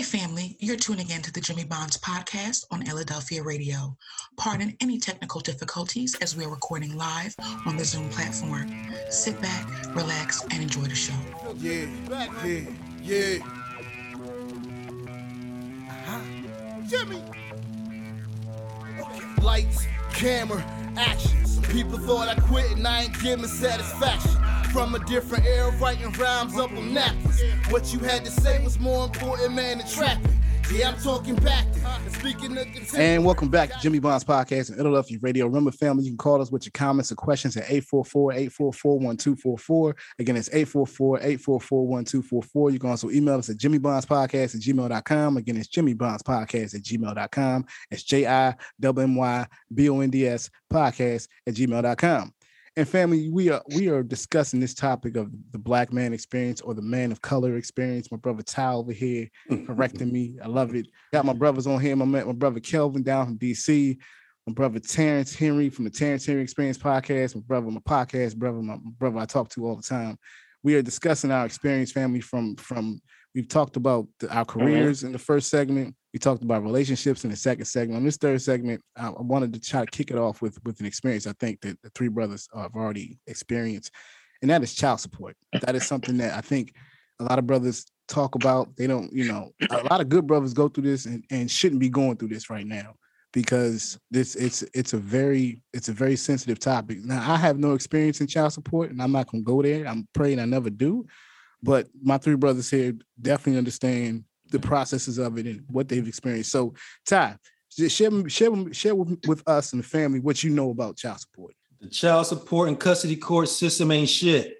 Hey, family, you're tuning in to the Jimmy Bonds podcast on Philadelphia Radio. Pardon any technical difficulties as we're recording live on the Zoom platform. Sit back, relax, and enjoy the show. Yeah, yeah, yeah. Uh-huh. Jimmy. Lights, camera, action. Some people thought I quit and I ain't giving satisfaction. From a different era, writing rhymes up on napkins. What you had to say was more important, man, than trapping. Yeah, I'm talking back and speaking And welcome back to Jimmy Bonds Podcast and Philadelphia Radio. Remember, family, you can call us with your comments or questions at 844-844-1244. Again, it's 844-844-1244. You can also email us at jimmybondspodcast at gmail.com. Again, it's jimmybondspodcast at gmail.com. It's J-I-W-M-Y-B-O-N-D-S podcast at gmail.com. And family, we are we are discussing this topic of the black man experience or the man of color experience. My brother Ty over here correcting me. I love it. Got my brothers on here. My my brother Kelvin down from DC. My brother Terrence Henry from the Terrence Henry Experience podcast. My brother, my podcast brother, my brother I talk to all the time. We are discussing our experience, family, from from we've talked about the, our careers mm-hmm. in the first segment. We talked about relationships in the second segment. On this third segment, I, wanted to try to kick it off with with an experience I think that the three brothers have already experienced, and that is child support. That is something that I think a lot of brothers talk about. They don't, you know, a lot of good brothers go through this and, and shouldn't be going through this right now because this it's it's a very it's a very sensitive topic. Now I have no experience in child support and I'm not gonna go there. I'm praying I never do. But my three brothers here definitely understand the processes of it and what they've experienced. So, Ty, share share share with, with us and the family what you know about child support. The child support and custody court system ain't shit.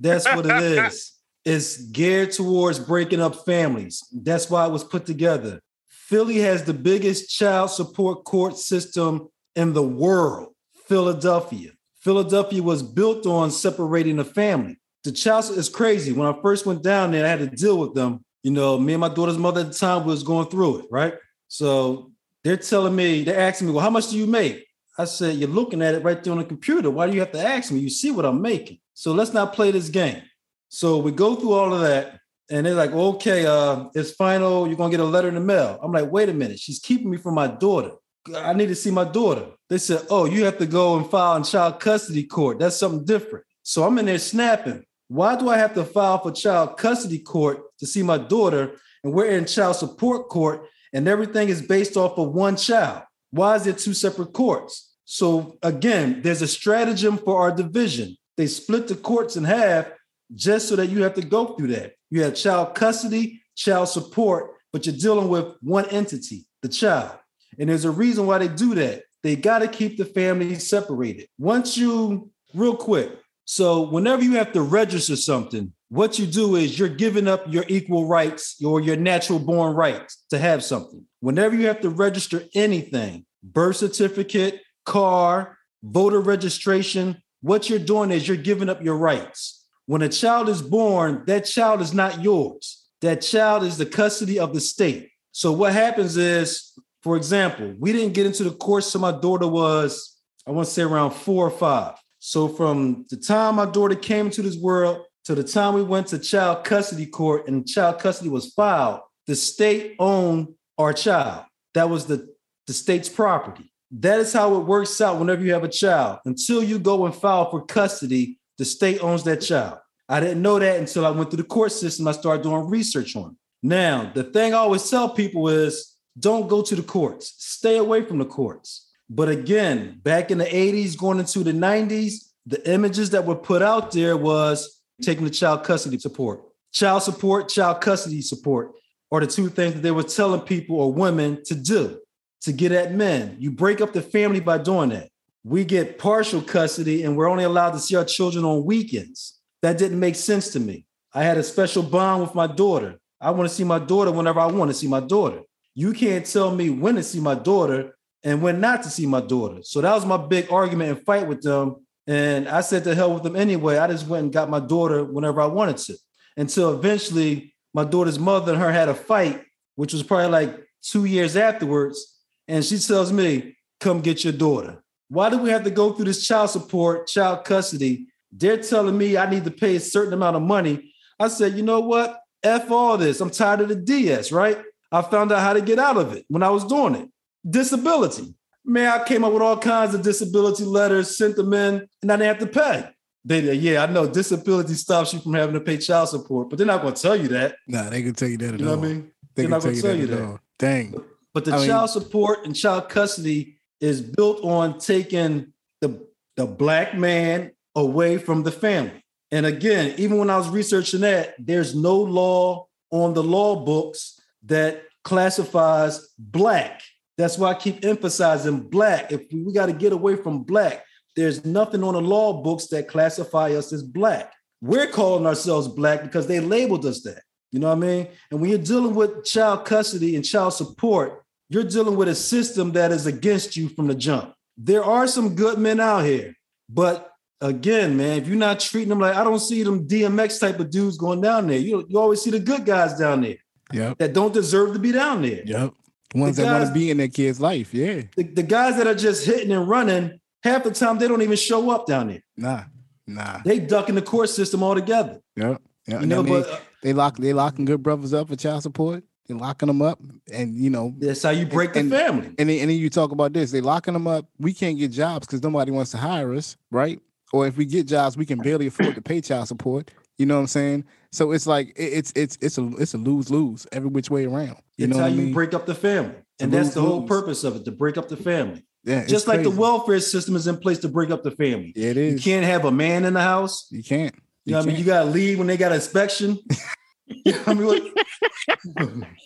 That's what it is. It's geared towards breaking up families. That's why it was put together. Philly has the biggest child support court system in the world. Philadelphia. Philadelphia was built on separating the family. The child is crazy. When I first went down there, I had to deal with them you know, me and my daughter's mother at the time was going through it, right? So they're telling me, they're asking me, well, how much do you make? I said, you're looking at it right there on the computer. Why do you have to ask me? You see what I'm making. So let's not play this game. So we go through all of that. And they're like, okay, uh, it's final. You're gonna get a letter in the mail. I'm like, wait a minute, she's keeping me from my daughter. I need to see my daughter. They said, oh, you have to go and file in child custody court. That's something different. So I'm in there snapping. Why do I have to file for child custody court to see my daughter and we're in child support court and everything is based off of one child? Why is there two separate courts? So again, there's a stratagem for our division. They split the courts in half just so that you have to go through that. You have child custody, child support, but you're dealing with one entity, the child. And there's a reason why they do that. They got to keep the family separated. Once you, real quick, so whenever you have to register something, what you do is you're giving up your equal rights or your natural born rights to have something. Whenever you have to register anything, birth certificate, car, voter registration, what you're doing is you're giving up your rights. When a child is born, that child is not yours. That child is the custody of the state. So what happens is, for example, we didn't get into the course till my daughter was, I want to say around four or five. So from the time my daughter came into this world to the time we went to child custody court and child custody was filed, the state owned our child. That was the, the state's property. That is how it works out whenever you have a child. Until you go and file for custody, the state owns that child. I didn't know that until I went through the court system. I started doing research on it. Now, the thing I always tell people is don't go to the courts, stay away from the courts. But again, back in the 80s, going into the 90s, the images that were put out there was taking the child custody support. Child support, child custody support are the two things that they were telling people or women to do to get at men. You break up the family by doing that. We get partial custody and we're only allowed to see our children on weekends. That didn't make sense to me. I had a special bond with my daughter. I want to see my daughter whenever I want to see my daughter. You can't tell me when to see my daughter and went not to see my daughter. So that was my big argument and fight with them. And I said to hell with them anyway. I just went and got my daughter whenever I wanted to. Until eventually my daughter's mother and her had a fight, which was probably like two years afterwards. And she tells me, come get your daughter. Why do we have to go through this child support, child custody? They're telling me I need to pay a certain amount of money. I said, you know what? F all this. I'm tired of the DS, right? I found out how to get out of it when I was doing it. Disability. Man, I came up with all kinds of disability letters, sent them in, and I didn't have to pay. They, yeah, I know disability stops you from having to pay child support, but they're not going to tell you that. Nah, they can tell you that at You know all. what I mean? They They're can not gonna you tell you at that. Dang. But the I mean- child support and child custody is built on taking the, the black man away from the family. And again, even when I was researching that, there's no law on the law books that classifies black. That's why I keep emphasizing black. If we, we got to get away from black, there's nothing on the law books that classify us as black. We're calling ourselves black because they labeled us that. You know what I mean? And when you're dealing with child custody and child support, you're dealing with a system that is against you from the jump. There are some good men out here, but again, man, if you're not treating them like I don't see them DMX type of dudes going down there. You you always see the good guys down there Yep. that don't deserve to be down there. Yep. Ones The that want guys- to be in their kid's life. Yeah. The, the guys that are just hitting and running, half the time they don't even show up down there. Nah. Nah. They duck in the court system altogether. Yep. Yep. You know, they, but uh, they lock they locking good brothers up for child support. They locking them up, and you know, that's how you break And- the family. and then, and then you talk about this. They locking them up. We can't get jobs because nobody wants to hire us, right? Or if we get jobs, we can barely afford to pay child support. You know what I'm saying? So it's like it- it's it's it's a it's a lose lose every which way around. You It's know how what you mean? break up the family. To And that's the whole lose-lose. purpose of it, to break up the family. yeah, Just like the welfare system is in place to break up the family. Yeah, it You can't have a man in the house. You can't. You know what I mean? You gotta leave when they got inspection. you know I mean? What-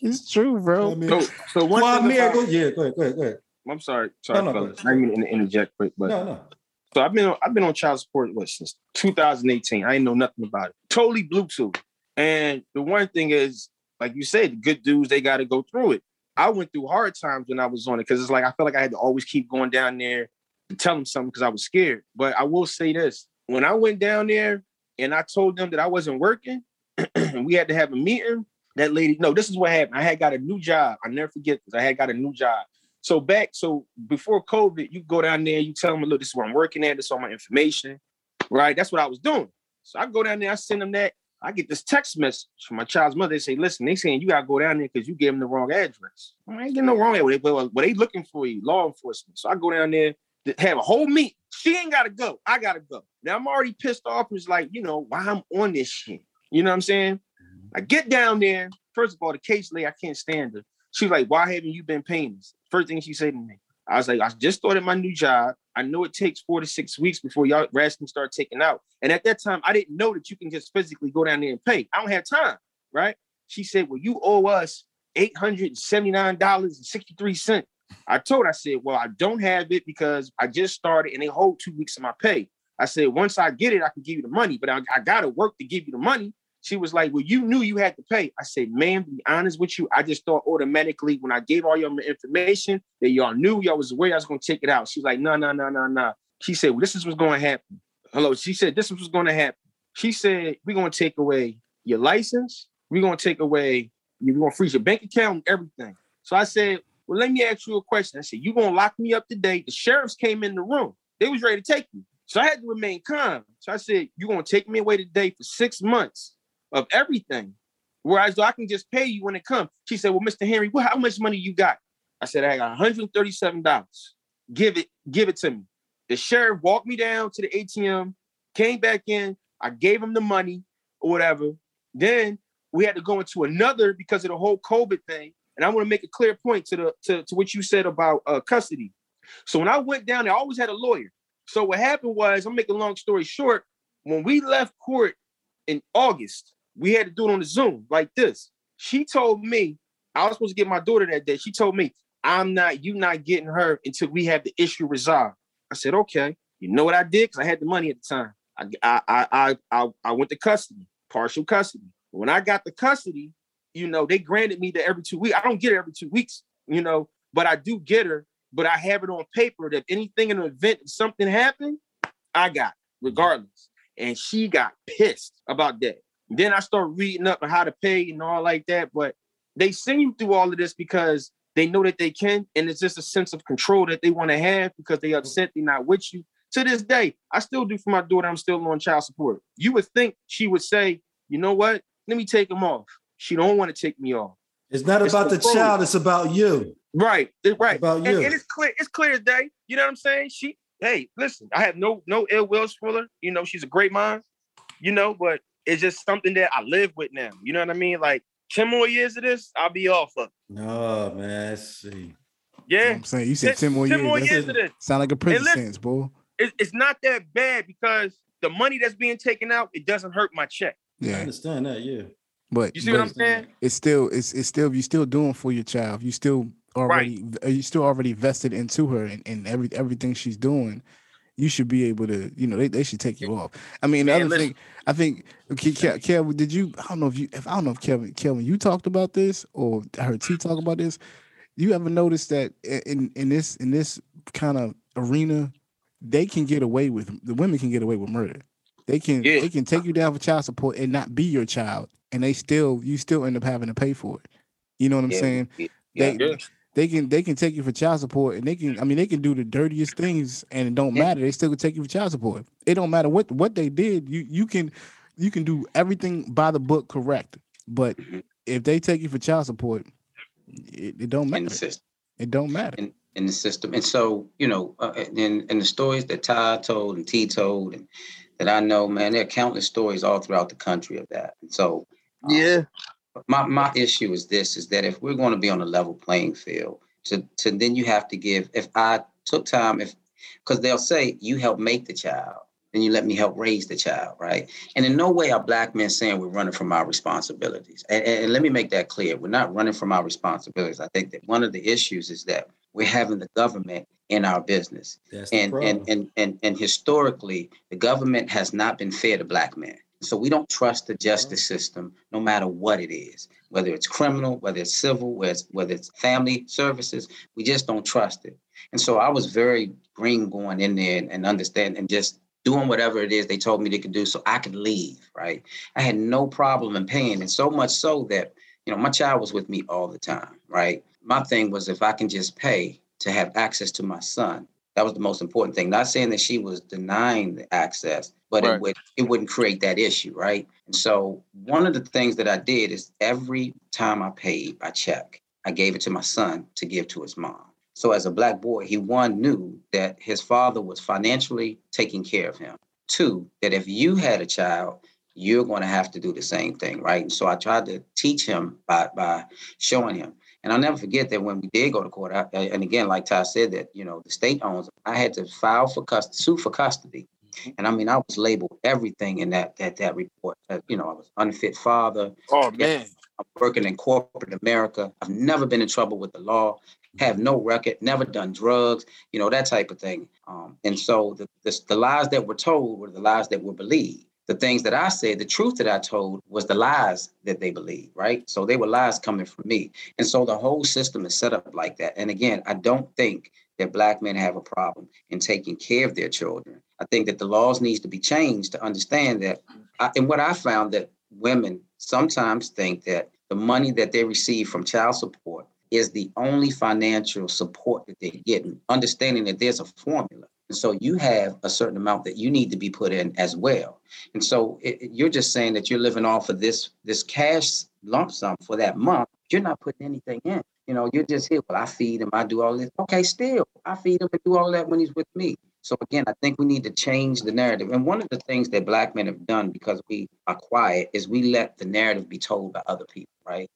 It's true, bro. I mean, So, so one well, thing Amir, about- go, yeah, go ahead, go ahead, go ahead. I'm sorry, sorry, No, no, fellas. I didn't mean to interject quick, but No, no. So I've been on, I've been on child support what since 2018. I ain't know nothing about it. Totally Bluetooth. And the one thing is, like you said, good dudes they got to go through it. I went through hard times when I was on it because it's like I felt like I had to always keep going down there to tell them something because I was scared. But I will say this: when I went down there and I told them that I wasn't working, and we had to have a meeting. That lady, no, this is what happened. I had got a new job. I never forget this. I had got a new job. So back, so before COVID, you go down there, you tell them, look, this is where I'm working at, this is all my information. Right. That's what I was doing. So I go down there, I send them that. I get this text message from my child's mother. They say, listen, they saying you gotta go down there because you gave them the wrong address. I ain't getting no wrong address. Well, well, they looking for you, law enforcement. So I go down there have a whole meet. She ain't gotta go. I gotta go. Now I'm already pissed off. It's like, you know, why I'm on this shit. You know what I'm saying? Mm-hmm. I get down there. First of all, the case lady, I can't stand her. She was like, why haven't you been paying us? First thing she said to me. I was like, I just started my new job. I know it takes four to six weeks before y'all and start taking out. And at that time, I didn't know that you can just physically go down there and pay. I don't have time, right? She said, Well, you owe us $879.63. I told her, I said, Well, I don't have it because I just started and they hold two weeks of my pay. I said, once I get it, I can give you the money, but I, I gotta work to give you the money. She was like, Well, you knew you had to pay. I said, Ma'am, to be honest with you, I just thought automatically when I gave all my information that y'all knew y'all was aware I was gonna take it out. She was like, No, no, no, no, no. She said, Well, this is what's gonna happen. Hello. She said, This is what's gonna happen. She said, We're gonna take away your license, we're gonna take away, we're gonna freeze your bank account and everything. So I said, Well, let me ask you a question. I said, You gonna lock me up today? The sheriffs came in the room, they was ready to take me. So I had to remain calm. So I said, You're gonna take me away today for six months of everything. Whereas I can just pay you when it comes. She said, Well, Mr. Henry, well, how much money you got? I said, I got $137. Give it, give it to me. The sheriff walked me down to the ATM, came back in, I gave him the money or whatever. Then we had to go into another because of the whole COVID thing. And I want to make a clear point to the to, to what you said about uh, custody. So when I went down there, I always had a lawyer. So what happened was, I'm making a long story short. When we left court in August, we had to do it on the Zoom like this. She told me I was supposed to get my daughter that day. She told me, I'm not, you not getting her until we have the issue resolved. I said, okay. You know what I did? Because I had the money at the time. I, I, I, I, I, went to custody, partial custody. When I got the custody, you know, they granted me the every two weeks. I don't get it every two weeks, you know, but I do get her. But I have it on paper that anything in an event, if something happened, I got regardless. And she got pissed about that. Then I start reading up on how to pay and all like that. But they send you through all of this because they know that they can, and it's just a sense of control that they want to have because they upset they're not with you. To this day, I still do for my daughter. I'm still on child support. You would think she would say, you know what? Let me take him off. She don't want to take me off. It's not It's about the child, it's about you. Right, it- right. About and, you. and it's clear, it's clear as day. You know what I'm saying? She, hey, listen, I have no no ill wills for her. You know, she's a great mom. You know, but it's just something that I live with now. You know what I mean? Like ten more years of this, I'll be off of. No, man. Let's see. You know what Yeah, I'm saying you said 10 more 10 years. more years of this. Sound like a prison listen. sentence, boy. It, it's not that bad because the money that's being taken out, it doesn't hurt my check. Yeah. I understand that, yeah. but You see what I'm saying? it's still it's it's still you still doing for your child. You still already uh, you still already vested into her and, and every everything she's doing. You should be able to, you know, they, they should take you off. I mean, the Man, other listen. thing, I think, Ke- Kevin, did you? I don't know if you, if I don't know if Kevin, Kevin, you talked about this or I heard T talk about this. You ever notice that in in this in this kind of arena, they can get away with the women can get away with murder. They can Yeah. they can take you down for child support and not be your child, and they still you still end up having to pay for it. You know what I'm Yeah, saying? yeah, They Yeah. They can they can take you for child support, and they can I mean they can do the dirtiest things, and it don't matter. They still can take you for child support. It don't matter what what they did. You you can you can do everything by the book correct, but Mhm. if they take you for child support, it, it don't matter. It don't matter. in, in the system. And so, you know, uh, in, in the stories that Ty told and T told and that I know, man, there are countless stories all throughout the country of that. And so, um, Yeah. My, my issue is this, is that if we're going to be on a level playing field, to, to then you have to give, if I took time, if, because they'll say, you help make the child, then you let me help raise the child, right? And in no way are black men saying we're running from our responsibilities. And, and, and let me make that clear. We're not running from our responsibilities. I think that one of the issues is that we're having the government in our business. And, and, and, and, and historically, the government has not been fair to black men. So we don't trust the justice mm-hmm. system, no matter what it is, whether it's criminal, whether it's civil, whether it's, whether it's family services, we just don't trust it. And so I was very green going in there and, and understand and just doing whatever it is they told me they could do so I could leave, right? I had no problem in paying. And so much so that, you know, my child was with me all the time, right? My thing was if I can just pay to have access to my son, that was the most important thing. Not saying that she was denying the access, but Right. it would it wouldn't create that issue, right? And so one of the things that I did is every time I paid by check, I gave it to my son to give to his mom. So as a black boy, he one knew that his father was financially taking care of him. Two, that if you had a child, you're going to have to do the same thing, right? And so I tried to teach him by by showing him. And I'll never forget that when we did go to court, I, and again, like Ty said, that you know the state owns. I had to file for custody, sue for custody, and I mean I was labeled everything in that that that report. Uh, you know, I was unfit father. Oh man. I'm working in corporate America. I've never been in trouble with the law. Have no record. Never done drugs. You know that type of thing. Um, and so the, the the lies that were told were the lies that were believed. The things that I said, the truth that I told was the lies that they believed, right? So they were lies coming from me. And so the whole system is set up like that. And again, I don't think that black men have a problem in taking care of their children. I think that the laws needs to be changed to understand that. I, and what I found that women sometimes think that the money that they receive from child support is the only financial support that they get, understanding that there's a formula. And so you have a certain amount that you need to be put in as well. And so it- you're just saying that you're living off of this this cash lump sum for that month. You're not putting anything in. You know, you're just here. Well, I feed him. I do all this. Okay, still, I feed him and do all that when he's with me. So again, I think we need to change the narrative. And one of the things that black men have done because we are quiet is we let the narrative be told by other people, right?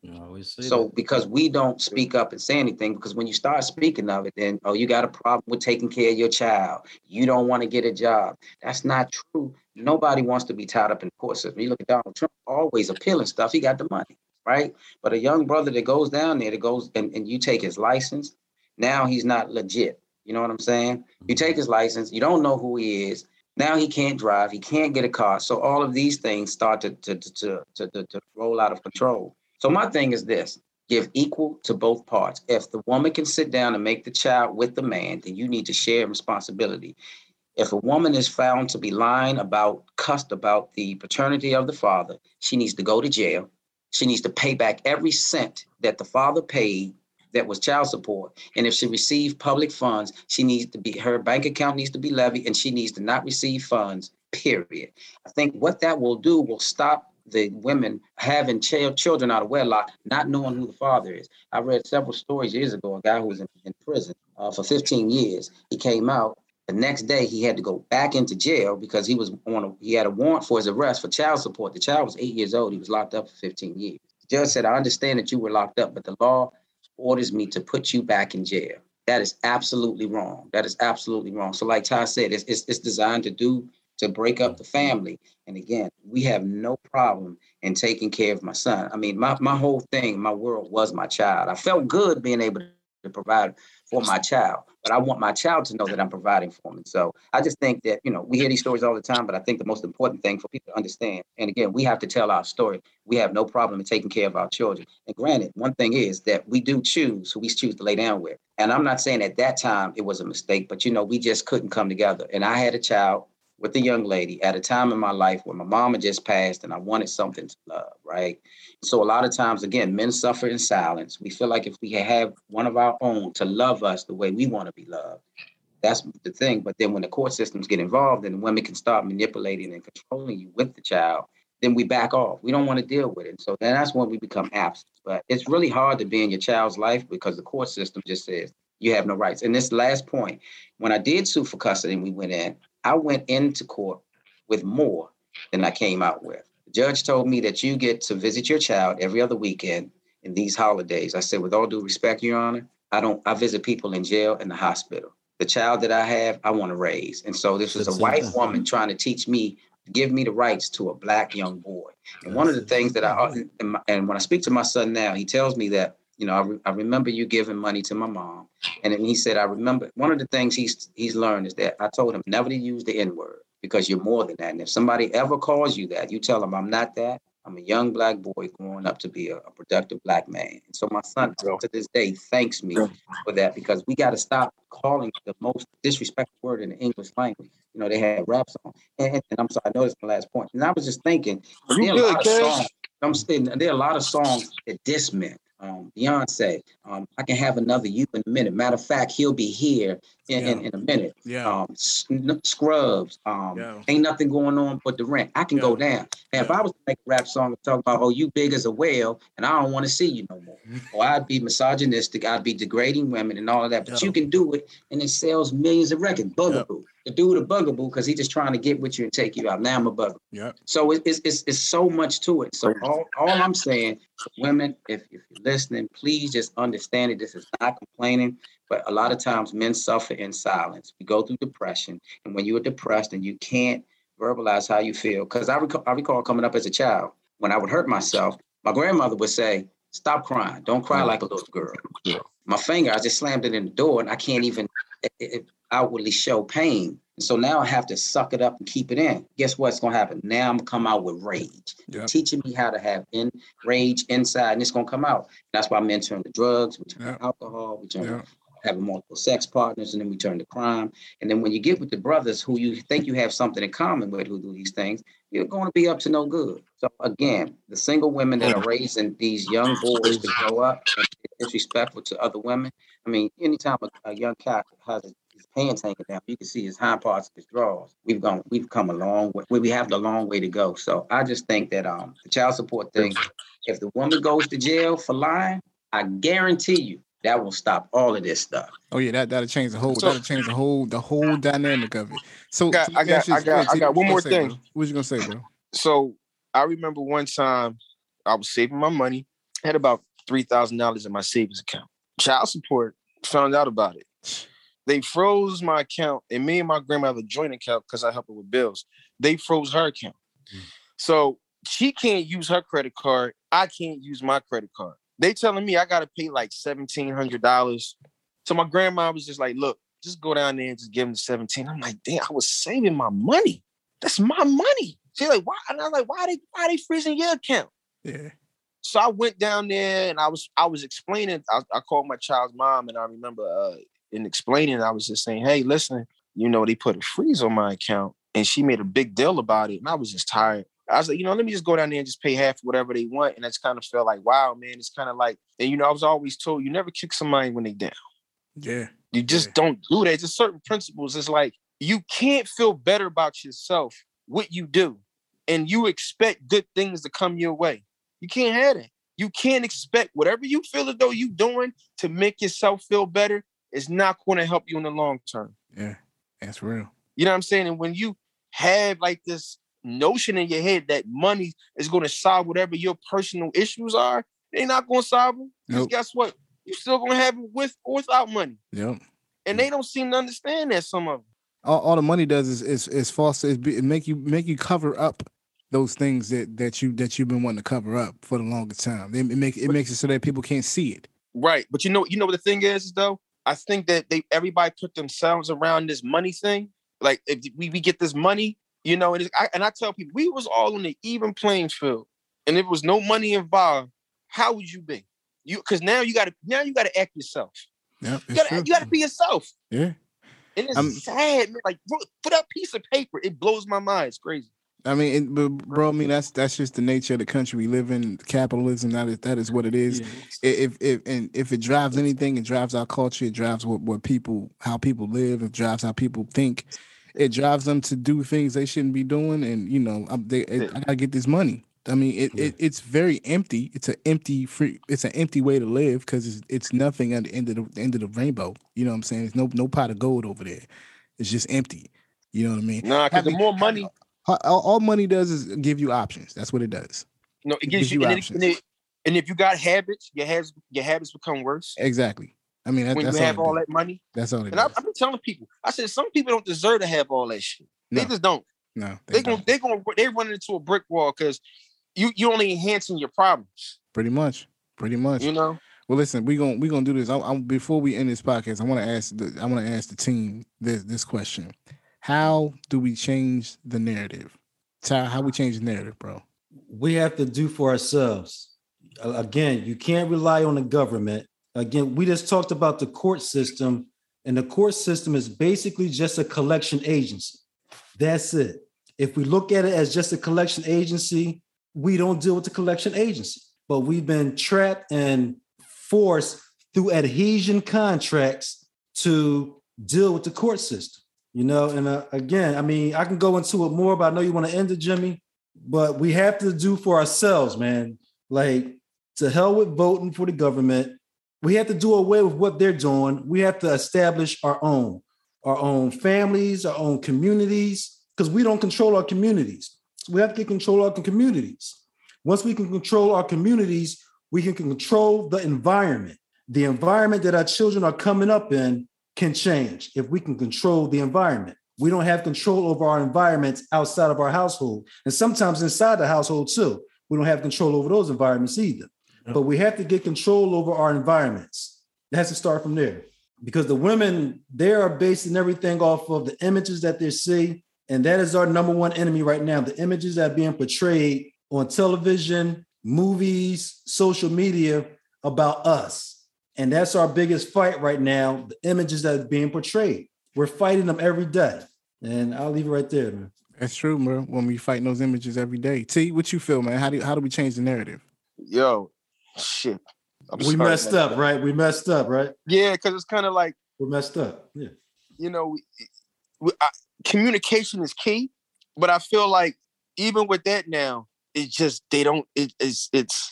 So that. because we don't speak up and say anything, because when you start speaking of it, then oh, you got a problem with taking care of your child. You don't want to get a job. That's not true. Nobody wants to be tied up in court system. You look at Donald Trump, always appealing stuff. He got the money, right? But a young brother that goes down there, that goes and, and you take his license, now he's not legit. You know what I'm saying? You take his license, you don't know who he is. Now he can't drive, he can't get a car. So all of these things start to to to to, to, roll out of control. So my thing is this: give equal to both parts. If the woman can sit down and make the child with the man, then you need to share responsibility. If a woman is found to be lying about, cussed about the paternity of the father, she needs to go to jail. She needs to pay back every cent that the father paid that was child support. And if she received public funds, she needs to be, her bank account needs to be levied and she needs to not receive funds, period. I think what that will do will stop the women having ch- children out of wedlock, not knowing who the father is. I read several stories years ago. A guy who was in, in prison uh, for 15 years. He came out. The next day, he had to go back into jail because he was on. A, he had a warrant for his arrest for child support. The child was eight years old. He was locked up for 15 years. The judge said, "I understand that you were locked up, but the law orders me to put you back in jail." That is absolutely wrong. That is absolutely wrong. So, like Ty said, it's, it's, it's designed to do to break up the family. And again, we have no problem in taking care of my son. I mean, my, my whole thing, my world was my child. I felt good being able to provide for my child, but I want my child to know that I'm providing for him. so I just think that, you know, we hear these stories all the time, but I think the most important thing for people to understand, and again, we have to tell our story. We have no problem in taking care of our children. And granted, one thing is that we do choose who we choose to lay down with. And I'm not saying at that time it was a mistake, but you know, we just couldn't come together. And I had a child with a young lady at a time in my life where my mama just passed and I wanted something to love, right? So a lot of times, again, men suffer in silence. We feel like if we have one of our own to love us the way we want to be loved, that's the thing. But then when the court systems get involved and women can start manipulating and controlling you with the child, then we back off. We don't want to deal with it. So then that's when we become absent. But it's really hard to be in your child's life because the court system just says you have no rights. And this last point, when I did sue for custody and we went in, I went into court with more than I came out with. The judge told me that you get to visit your child every other weekend in these holidays. I said, with all due respect, Your Honor, I don't. I visit people in jail and the hospital. The child that I have, I want to raise, and so this was a white woman trying to teach me, give me the rights to a black young boy. And one of the things that I and when I speak to my son now, he tells me that you know, I, re- I remember you giving money to my mom. And then he said, I remember one of the things he's he's learned is that I told him never to use the N-word because you're more than that. And if somebody ever calls you that, you tell them I'm not that. I'm a young black boy growing up to be a, a productive black man. And so my son to this day thanks me for that because we got to stop calling the most disrespectful word in the English language. You know, they had rap songs. And, and I'm sorry, I know this is the last point. And I was just thinking, there are, a lot of songs, I'm saying, there are a lot of songs that diss men um, Beyonce. Um, I can have another you in a minute. Matter of fact, he'll be here in, yeah. in, in, a minute. Yeah. Um, Scrubs. Um, yeah. Ain't nothing going on but the rent. I can yeah. go down. And if I was to make a rap song and talk about, oh, you big as a whale, and I don't want to see you no more, or I'd be misogynistic, I'd be degrading women and all of that. But you can do it, and it sells millions of records. Bugaboo. The dude a bugaboo because he's just trying to get with you and take you out. Now I'm a bugaboo. Yeah. So it's, it's it's so much to it. So all, all I'm saying, women, if, if you're listening, please just understand it. This is not complaining. But a lot of times men suffer in silence. We go through depression. And when you're depressed and you can't verbalize how you feel, because I, rec- I recall coming up as a child, when I would hurt myself, my grandmother would say, Stop crying. Don't cry mm. like a little girl. Yeah. My finger, I just slammed it in the door and I can't even it, it outwardly show pain. And so now I have to suck it up and keep it in. Guess what's going to happen? Now I'm going to come out with rage. Yep. Teaching me how to have in rage inside, and it's going to come out. That's why men turn to drugs, we turn yep. to alcohol, we turn yep having multiple sex partners, and then we turn to crime. And then when you get with the brothers who you think you have something in common with who do these things, you're going to be up to no good. So again, the single women that are raising these young boys to grow up disrespectful to other women. I mean, anytime a, a young cat has his pants hanging down, you can see his hind parts of his drawers. We've gone, we've come a long way. We have the long way to go. So I just think that um the child support thing, if the woman goes to jail for lying, I guarantee you that will stop all of this stuff. Oh yeah, that that'll change the whole so, that'll change the whole the whole dynamic of it. So I got so I got I got, I got one more say, thing. Bro? What you gonna say, bro? So I remember one time I was saving my money, I had about three thousand dollars in my savings account. Child support found out about it. They froze my account, and me and my grandma have a joint account because I help her with bills. They froze her account. Mm. So she can't use her credit card. I can't use my credit card. They telling me I gotta pay like seventeen hundred dollars. So my grandma was just like, "Look, just go down there and just give them the seventeen. I'm like, "Damn, I was saving my money. That's my money." She's like, "Why?" And I'm like, "Why they why they freezing your account?" Yeah. So I went down there and I was I was explaining. I, I called my child's mom and I remember uh, in explaining, I was just saying, "Hey, listen, you know they put a freeze on my account." And she made a big deal about it, and I was just tired. I was like, you know, let me just go down there and just pay half whatever they want. And that's kind of felt like, wow, man, it's kind of like, and you know, I was always told you never kick somebody when they down. Yeah. You just yeah. don't do that. Just certain principles. It's like you can't feel better about yourself what you do and you expect good things to come your way. You can't have it. You can't expect whatever you feel as though you're doing to make yourself feel better is not going to help you in the long term. Yeah, that's real. You know what I'm saying? And when you have like this notion in your head that money is going to solve whatever your personal issues are, they're not going to solve them. Because Nope. guess what? You still going to have it with or without money. Yep. And they don't seem to understand that some of them. All, all the money does is is, is false. It make you make you cover up those things that that you that you've been wanting to cover up for the longest time. It, it make it makes it so that people can't see it. Right. But you know, you know what the thing is though? I think that they everybody put themselves around this money thing. Like if we, we get this money, you know, and, I, and I tell people we was all on the even playing field. And if there was no money involved, how would you be? You because now you gotta now you gotta act yourself. Yeah, You gotta, be yourself. Yeah. And it's I'm- sad, man. Like for that piece of paper, it blows my mind. It's crazy. I mean, it, but bro, I mean that's that's just the nature of the country we live in. Capitalism, that is that is what it is. Yeah. If if and if it drives anything, it drives our culture. It drives what what people how people live. It drives how people think. It drives them to do things they shouldn't be doing. And you know, I'm, they, it, I gotta get this money. I mean, it, Yeah. it it's very empty. It's an empty free. It's an empty way to live because it's, it's nothing at the end of the, the end of the rainbow. You know what I'm saying? There's no no pot of gold over there. It's just empty. You know what I mean? Nah, because the more money, All, money does is give you options. That's what it does. know, it It gives gives you, you and, options. it- and if you got habits, your habits your habits become worse. Exactly. I mean, that, when that's you have all, all that money. That's all it And I. I've been telling people, I said some people don't deserve to have all that shit. They just don't. no, They they going don't. they going they running into a brick wall because you you only enhancing your problems. pretty much, pretty much. You know, Well, listen, we gonna we gonna do this. I, I, before we end this podcast, I want to ask the I want to ask the team this this question: How do we change the narrative? Ty, how we change the narrative, bro? we have to do for ourselves. Again, you can't rely on the government. Again, we just talked about the court system, and the court system is basically just a collection agency. That's it. If we look at it as just a collection agency, we don't deal with the collection agency. But we've been trapped and forced through adhesion contracts to deal with the court system. You know, and uh, again, I mean, I can go into it more, but I know you want to end it, Jimmy but we have to do for ourselves, man. Like to hell with voting for the government. We have to do away with what they're doing. We have to establish our own, our own families, our own communities, because we don't control our communities. So we have to control our communities. Once we can control our communities, we can control the environment. The environment that our children are coming up in can change if we can control the environment. We don't have control over our environments outside of our household, and sometimes inside the household too. We don't have control over those environments either. But we have to get control over our environments. It has to start from there because the women they are basing everything off of the images that they see, and that is our number one enemy right now. The images that are being portrayed on television, movies, social media about us, and that's our biggest fight right now. The images that are being portrayed. We're fighting them every day. And I'll leave it right there, man. That's true, bro. When we fighting those images every day. T, what you feel, man? How do how do we change the narrative? yo, shit. I'm we sorry, messed man. up, right? We messed up, right? Yeah, because it's kind of like We messed up. Yeah. you know, we, we, I, communication is key, but I feel like even with that now, it's just they don't. It, it's it's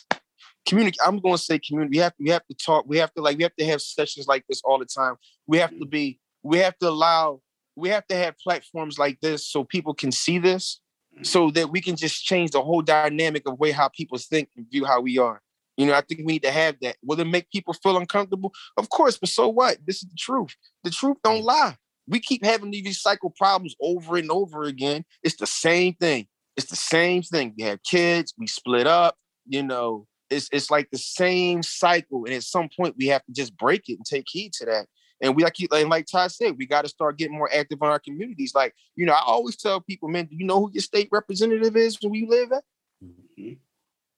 communicate. I'm going to say community. We have we have to talk. We have to like we have to have sessions like this all the time. We have to be. We have to allow. We have to have platforms like this so people can see this, mm. so that we can just change the whole dynamic of way how people think and view how we are. You know, I think we need to have that. Will it make people feel uncomfortable? Of course, but so what? This is the truth. The truth don't mm. lie. We keep having these recycle problems over and over again. It's the same thing. It's the same thing. We have kids, we split up, you know, it's it's like the same cycle. And at some point we have to just break it and take heed to that. And we like like, like Ty said, we got to start getting more active in our communities. Like, you know, I always tell people, man, do you know who your state representative is where you live at? Mm-hmm.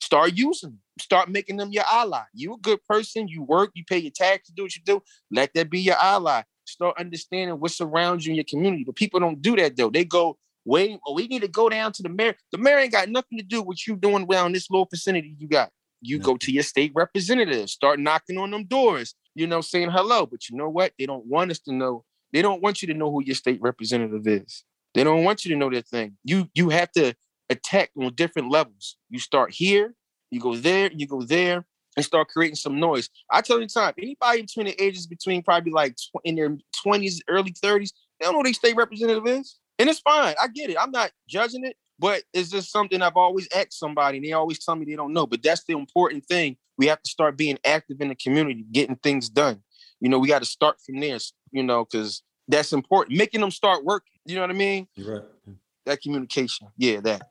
Start using them. Start making them your ally. You a good person. You work. You pay your taxes. Do what you do. Let that be your ally. Start understanding what's around you in your community. But people don't do that though. They go, wait, oh, we need to go down to the mayor. The mayor ain't got nothing to do with you doing well in this little vicinity you got. You Yeah. go to your state representative. Start knocking on them doors. You know, saying hello. But you know what? They don't want us to know. They don't want you to know who your state representative is. They don't want you to know that thing. You you have to attack on different levels. You start here, you go there, you go there, and start creating some noise. I tell you the time, anybody between the ages between probably like tw- in their 20s, early 30s, they don't know who their state representative is. And it's fine. I get it. I'm not judging it, but it's just something I've always asked somebody, and they always tell me they don't know. But that's the important thing. We have to start being active in the community, getting things done. You know, we got to start from there, you know, because that's important. Making them start working. You know what I mean? You're right. That communication. Yeah, that.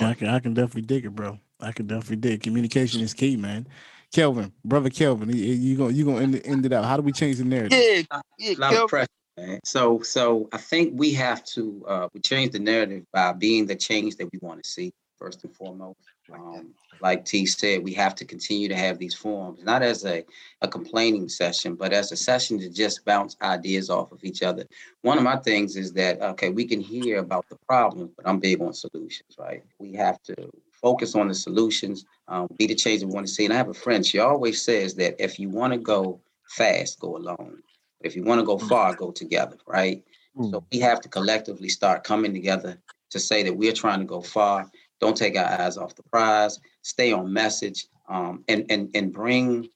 Yeah, I can I can definitely dig it, bro. I can definitely dig. Communication is key, man. Kelvin, brother Kelvin, you, you gonna you gonna end it, end it out. How do we change the narrative? Yeah, yeah. a lot Kel- of pressure. Man. So, so I think we have to uh, we change the narrative by being the change that we want to see first and foremost. Um, like T said, we have to continue to have these forums, not as a, a complaining session, but as a session to just bounce ideas off of each other. One of my things is that okay, we can hear about the problems, but I'm big on solutions, right? We have to focus on the solutions, um, be the change we want to see. And I have a friend, she always says that if you want to go fast, go alone. If you want to go far, go together, right? So we have to collectively start coming together to say that we're trying to go far. Don't take our eyes off the prize. Stay on message, um, and and and bring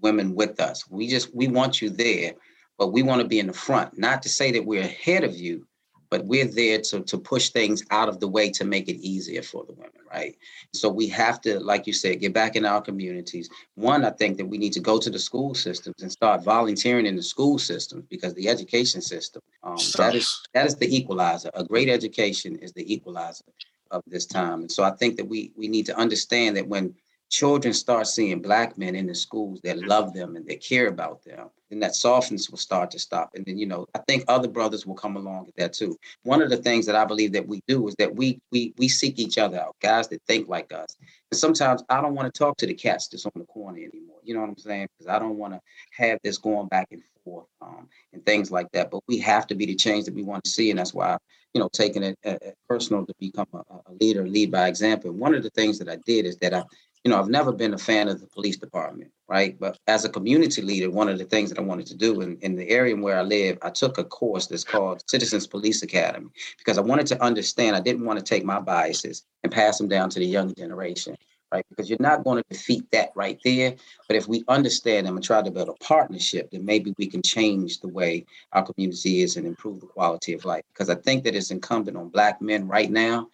women with us. We just we want you there, but we want to be in the front. Not to say that we're ahead of you, but we're there to to push things out of the way to make it easier for the women, right? So we have to, like you said, get back in our communities. One, I think that we need to go to the school systems and start volunteering in the school systems because the education system um, that is that is the equalizer. A great education is the equalizer of this time. And so I think that we we need to understand that when children start seeing black men in the schools that love them and that care about them, then that softness will start to stop. And then, you know, I think other brothers will come along with that too. One of the things that I believe that we do is that we we we seek each other out, guys that think like us. And sometimes I don't want to talk to the cats that's on the corner anymore. You know what I'm saying? Because I don't want to have this going back and forth um, and things like that. But we have to be the change that we want to see. And that's why, you know, taking it uh, personal to become a, a leader, lead by example. And One of the things that I did is that I you know, I've never been a fan of the police department, right? But as a community leader, one of the things that I wanted to do in, in the area where I live, I took a course that's called Citizens Police Academy because I wanted to understand, I didn't want to take my biases and pass them down to the younger generation, right? Because you're not going to defeat that right there. But if we understand them and try to build a partnership, then maybe we can change the way our community is and improve the quality of life. Because I think that it's incumbent on Black men right now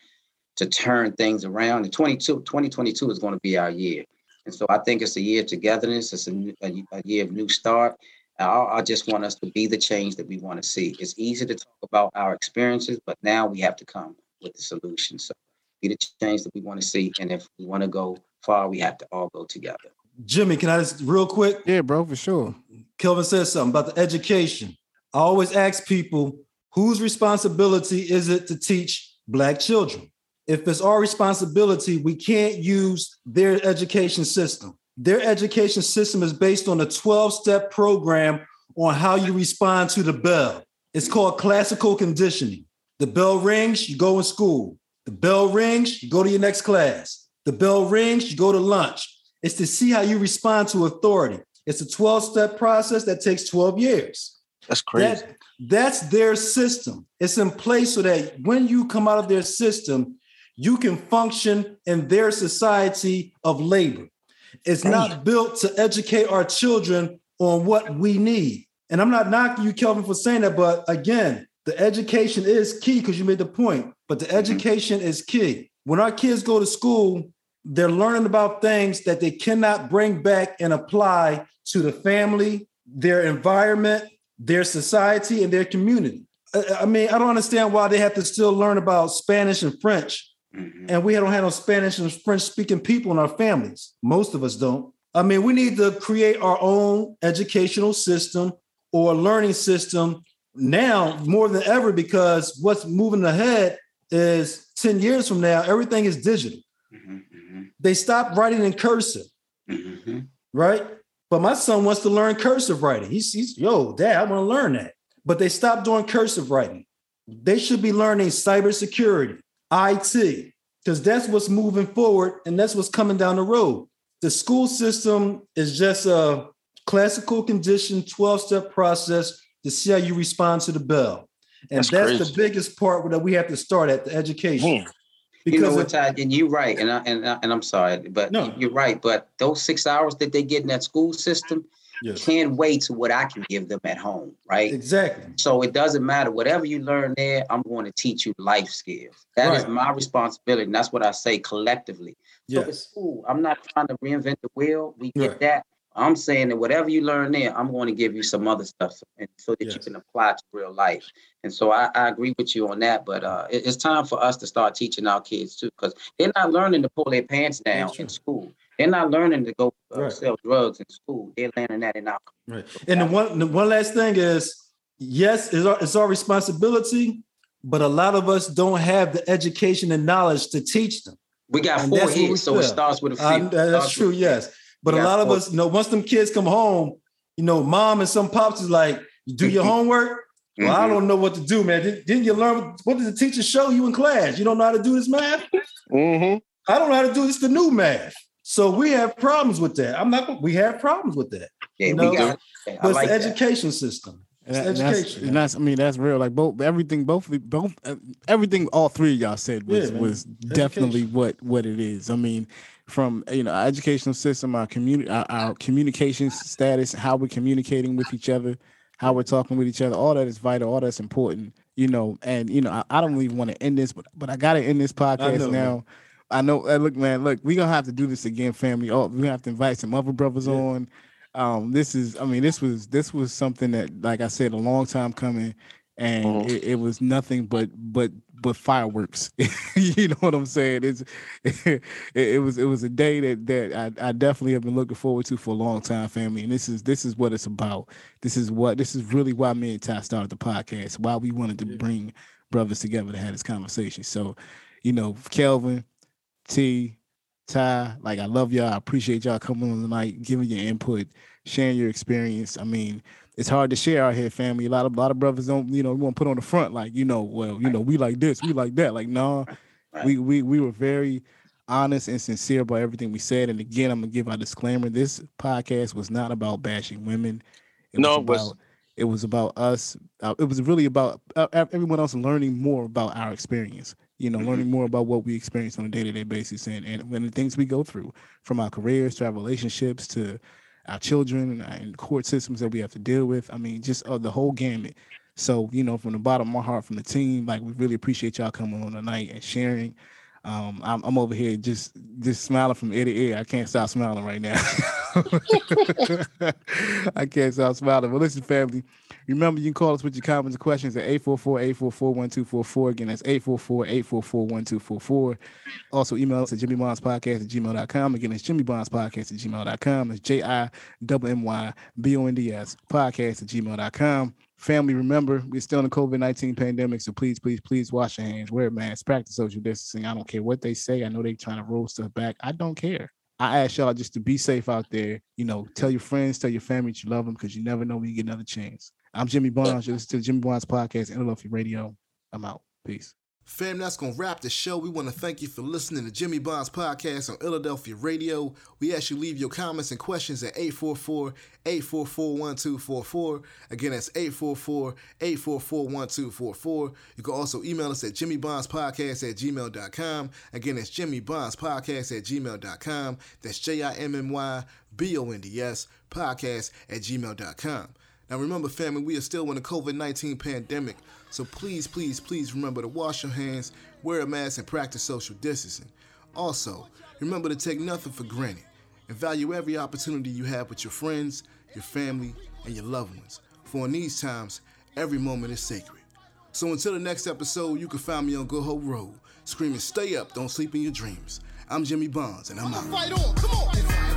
to turn things around. And 22, 2022 is going to be our year. And so I think it's a year of togetherness. It's a, a, a year of new start. I, I just want us to be the change that we want to see. It's easy to talk about our experiences, but now we have to come with the solution. So be the change that we want to see. And if we want to go far, we have to all go together. Jimmy, can I just real quick? Yeah, bro, for sure. Kelvin says something about the education. I always ask people, whose responsibility is it to teach Black children? If it's our responsibility, we can't use their education system. Their education system is based on a 12 step program on how you respond to the bell. It's called classical conditioning. The bell rings, you go in school. The bell rings, you go to your next class. The bell rings, you go to lunch. It's to see how you respond to authority. It's a 12 step process that takes 12 years. That's crazy. That, that's their system. It's in place so that when you come out of their system, you can function in their society of labor. It's not built to educate our children on what we need. And I'm not knocking you, Kelvin, for saying that, but again, the education is key because you made the point, but the mm-hmm. education is key. When our kids go to school, they're learning about things that they cannot bring back and apply to the family, their environment, their society, and their community. I, I mean, I don't understand why they have to still learn about Spanish and French Mhm. and we don't have no Spanish and French speaking people in our families. Most of us don't. I mean, we need to create our own educational system or learning system now more than ever because what's moving ahead is 10 years from now, everything is digital. Mhm, mhm, They stopped writing in cursive, mhm. right? But my son wants to learn cursive writing. He's, he's yo, dad, I want to learn that. But they stopped doing cursive writing. They should be learning cybersecurity, IT, because that's what's moving forward and that's what's coming down the road. The school system is just a classical condition 12 step process to see how you respond to the bell. And That's that's, the biggest part that we have to start at the education. Man, Because you know what, Ty, and you're right, and I, and I, and I'm sorry, but no. you're right. But those six hours that they get in that school system yes. can wait to what I can give them at home, right? Exactly. So it doesn't matter. Whatever you learn there, I'm going to teach you life skills. That right. is my responsibility, and that's what I say collectively. So it's school. I'm not trying to reinvent the wheel. We get right. that. I'm saying that whatever you learn there, I'm going to give you some other stuff and so that yes. you can apply to real life. And so I, I agree with you on that. But uh, it, it's time for us to start teaching our kids too, because they're not learning to pull their pants down in school. They're not learning to go uh, right. sell drugs in school. They're learning that in our right. And the one the one last thing is, yes, it's our, it's our responsibility, but a lot of us don't have the education and knowledge to teach them. We got and four here, so it starts with a few. Uh, that's true, yes. But a lot of us, you know, once them kids come home, you know, mom and some pops is like, you do your homework. Well, mm-hmm. I don't know what to do, man. Did, not you learn what did the teacher show you in class? You don't know how to do this math? Mm-hmm. I don't know how to do this the new math. So we have problems with that. I'm not. We have problems with that. Yeah, you know? we got. But like the education that. system. And, and that's, and that's, I mean, that's real. Like both, everything, both, both, uh, everything. All three of y'all said was yeah, was definitely what what it is. I mean, from you know our educational system, our community, our, our communication status, how we're communicating with each other, how we're talking with each other. All that is vital. All that's important. You know, and you know, I, I don't even want to end this, but but I got to end this podcast know, now. Man. I know. look, man. Look, we gonna have to do this again, family. Oh, we have to invite some other brothers yeah. on. Um, this is. I mean, this was this was something that, like I said, a long time coming, and mm-hmm. it, it was nothing but but but fireworks. you know what I'm saying? It's it, it, was it was a day that that I, I definitely have been looking forward to for a long time, family. And this is this is what it's about. This is what this is really why me and Ty started the podcast. Why we wanted to bring brothers together to have this conversation. So, you know, Kelvin, T, Ty, like I love y'all. I appreciate y'all coming on tonight, giving your input, sharing your experience. I mean, it's hard to share out here, family. A lot of a lot of brothers don't, you know, want to put on the front like, you know, well, you know, we like this, we like that. Like, no, nah, we we we were very honest and sincere about everything we said. And again, I'm gonna give our disclaimer: this podcast was not about bashing women. It no, was about, it was about us. Uh, it was really about uh, everyone else learning more about our experience. You know, mm-hmm. learning more about what we experience on a day to day basis and, and and the things we go through, from our careers to our relationships to our children and court systems that we have to deal with. I mean, just uh, the whole gamut. So, you know, from the bottom of my heart, from the team, like we really appreciate y'all coming on tonight and sharing. Um, I'm, I'm over here just just smiling from ear to ear. I can't stop smiling right now. I can't stop smiling. But listen, family, remember you can call us with your comments and questions at 844-844-1244. Again, that's 844-844-1244. Also email us at Jimmy Bonds Podcast at gmail.com. Again, it's Jimmy Bonds Podcast at gmail.com. It's J-I-M-M-Y-B-O-N-D-S podcast at gmail.com. Family, remember, we're still in the COVID 19 pandemic. So please, please, please wash your hands, wear masks, practice social distancing. I don't care what they say. I know they're trying to roll stuff back. I don't care. I ask y'all just to be safe out there. You know, tell your friends, tell your family that you love them because you never know when you get another chance. I'm Jimmy Bonds. This to the Jimmy Bonds Podcast, Philadelphia Radio. I'm out. Peace. Fam, that's going to wrap the show. We want to thank you for listening to Jimmy Bonds Podcast on Philadelphia Radio. We ask you leave your comments and questions at 844-844-1244. Again, that's 844-844-1244. You can also email us at jimmybondspodcast at gmail.com. Again, that's jimmybondspodcast at gmail.com. That's J-I-M-M-Y-B-O-N-D-S podcast at gmail.com. Now remember, family, we are still in the COVID-19 pandemic, so please, please, please remember to wash your hands, wear a mask, and practice social distancing. Also, remember to take nothing for granted and value every opportunity you have with your friends, your family, and your loved ones. For in these times, every moment is sacred. So until the next episode, you can find me on Go Ho Road, screaming, "Stay up, don't sleep in your dreams." I'm Jimmy Bonds, and I'm out. Fight on, come on.